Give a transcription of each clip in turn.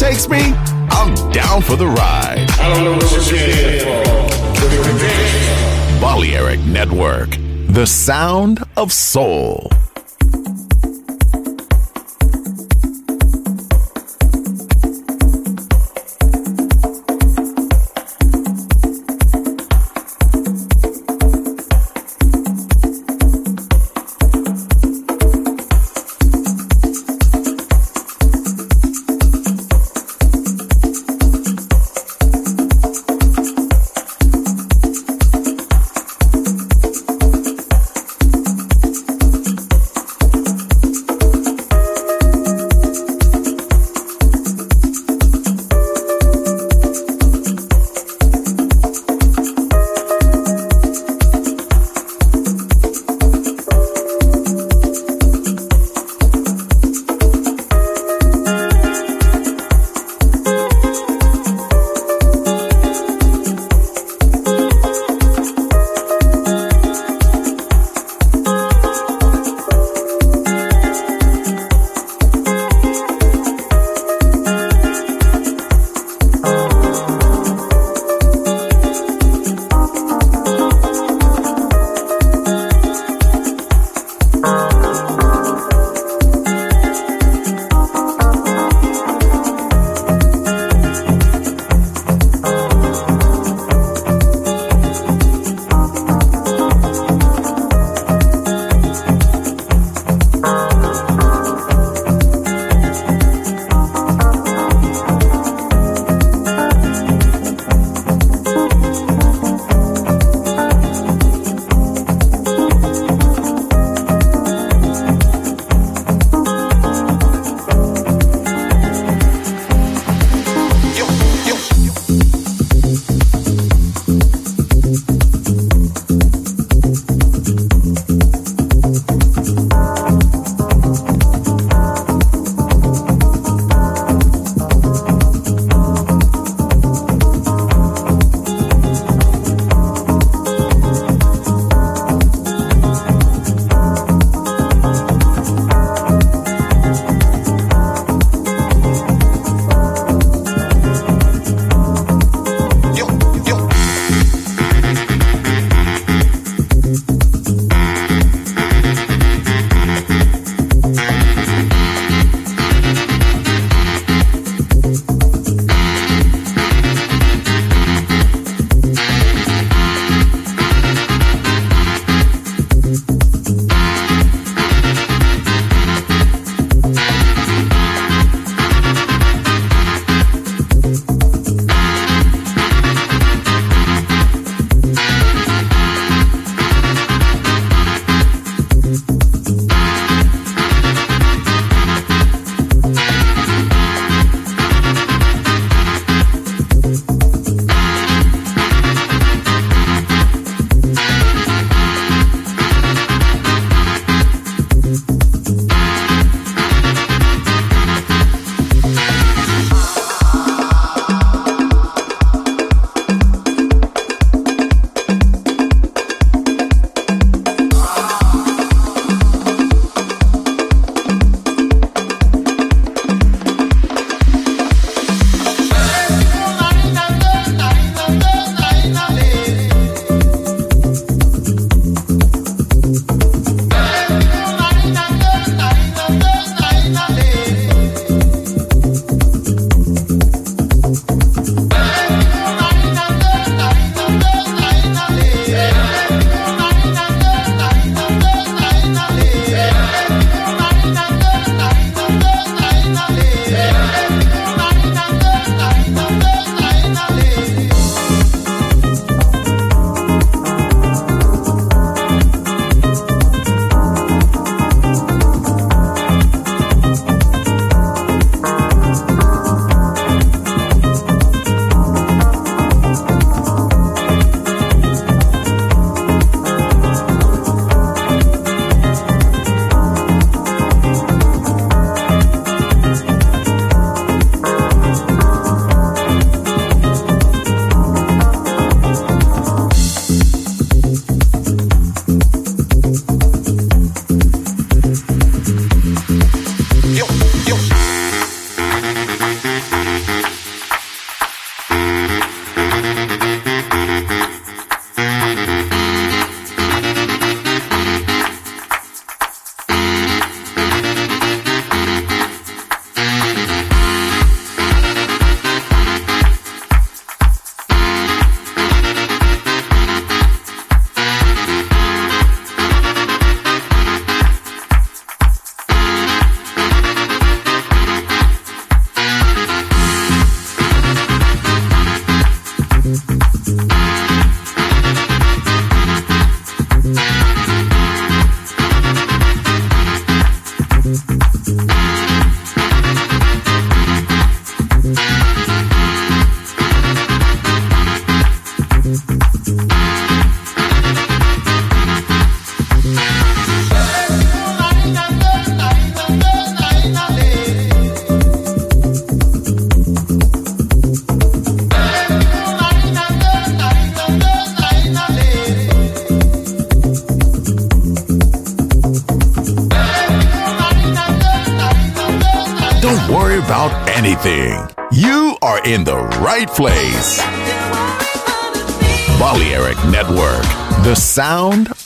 Takes me, I'm down for the ride. I don't know what you're Balearic Network, the sound of soul.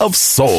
Of soul.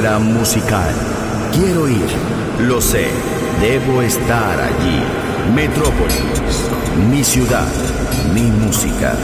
Musical. Quiero ir, lo sé, debo estar allí. Metrópolis, mi ciudad, mi música.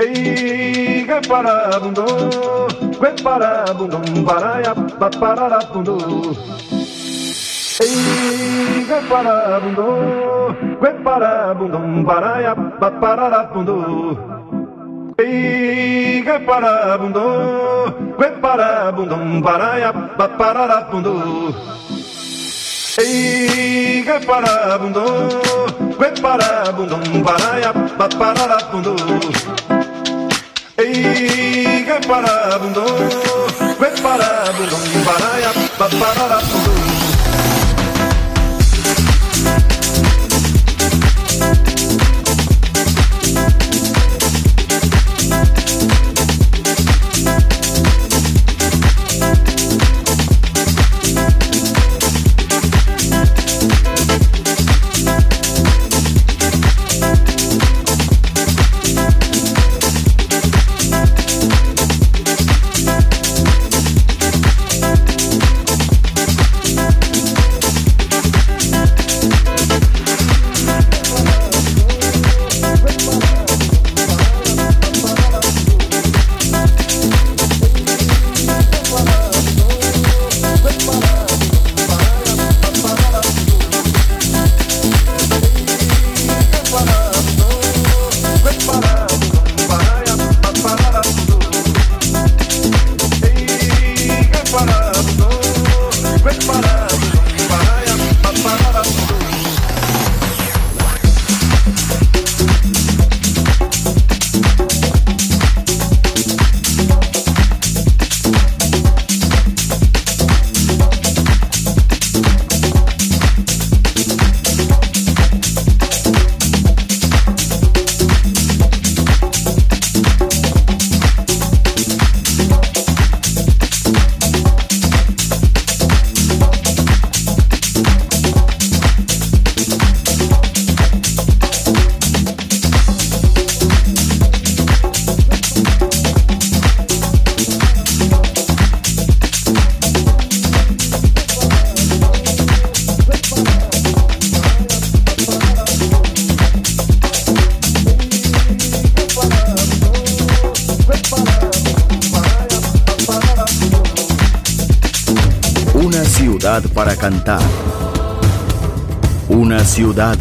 Ei, que parabundum, que parabundum, paraia, pararabundum. Ei, que parabundum, que parabundum, paraia, pararabundum. Ei, que parabundum, que parabundum, paraia, pararabundum. Ei, que parabundum, que parabundum, paraia, pararabundum. Ei, que parabundo, que parabundum, paraia, parará,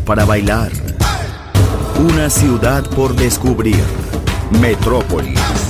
para bailar, una ciudad por descubrir, Metrópolis.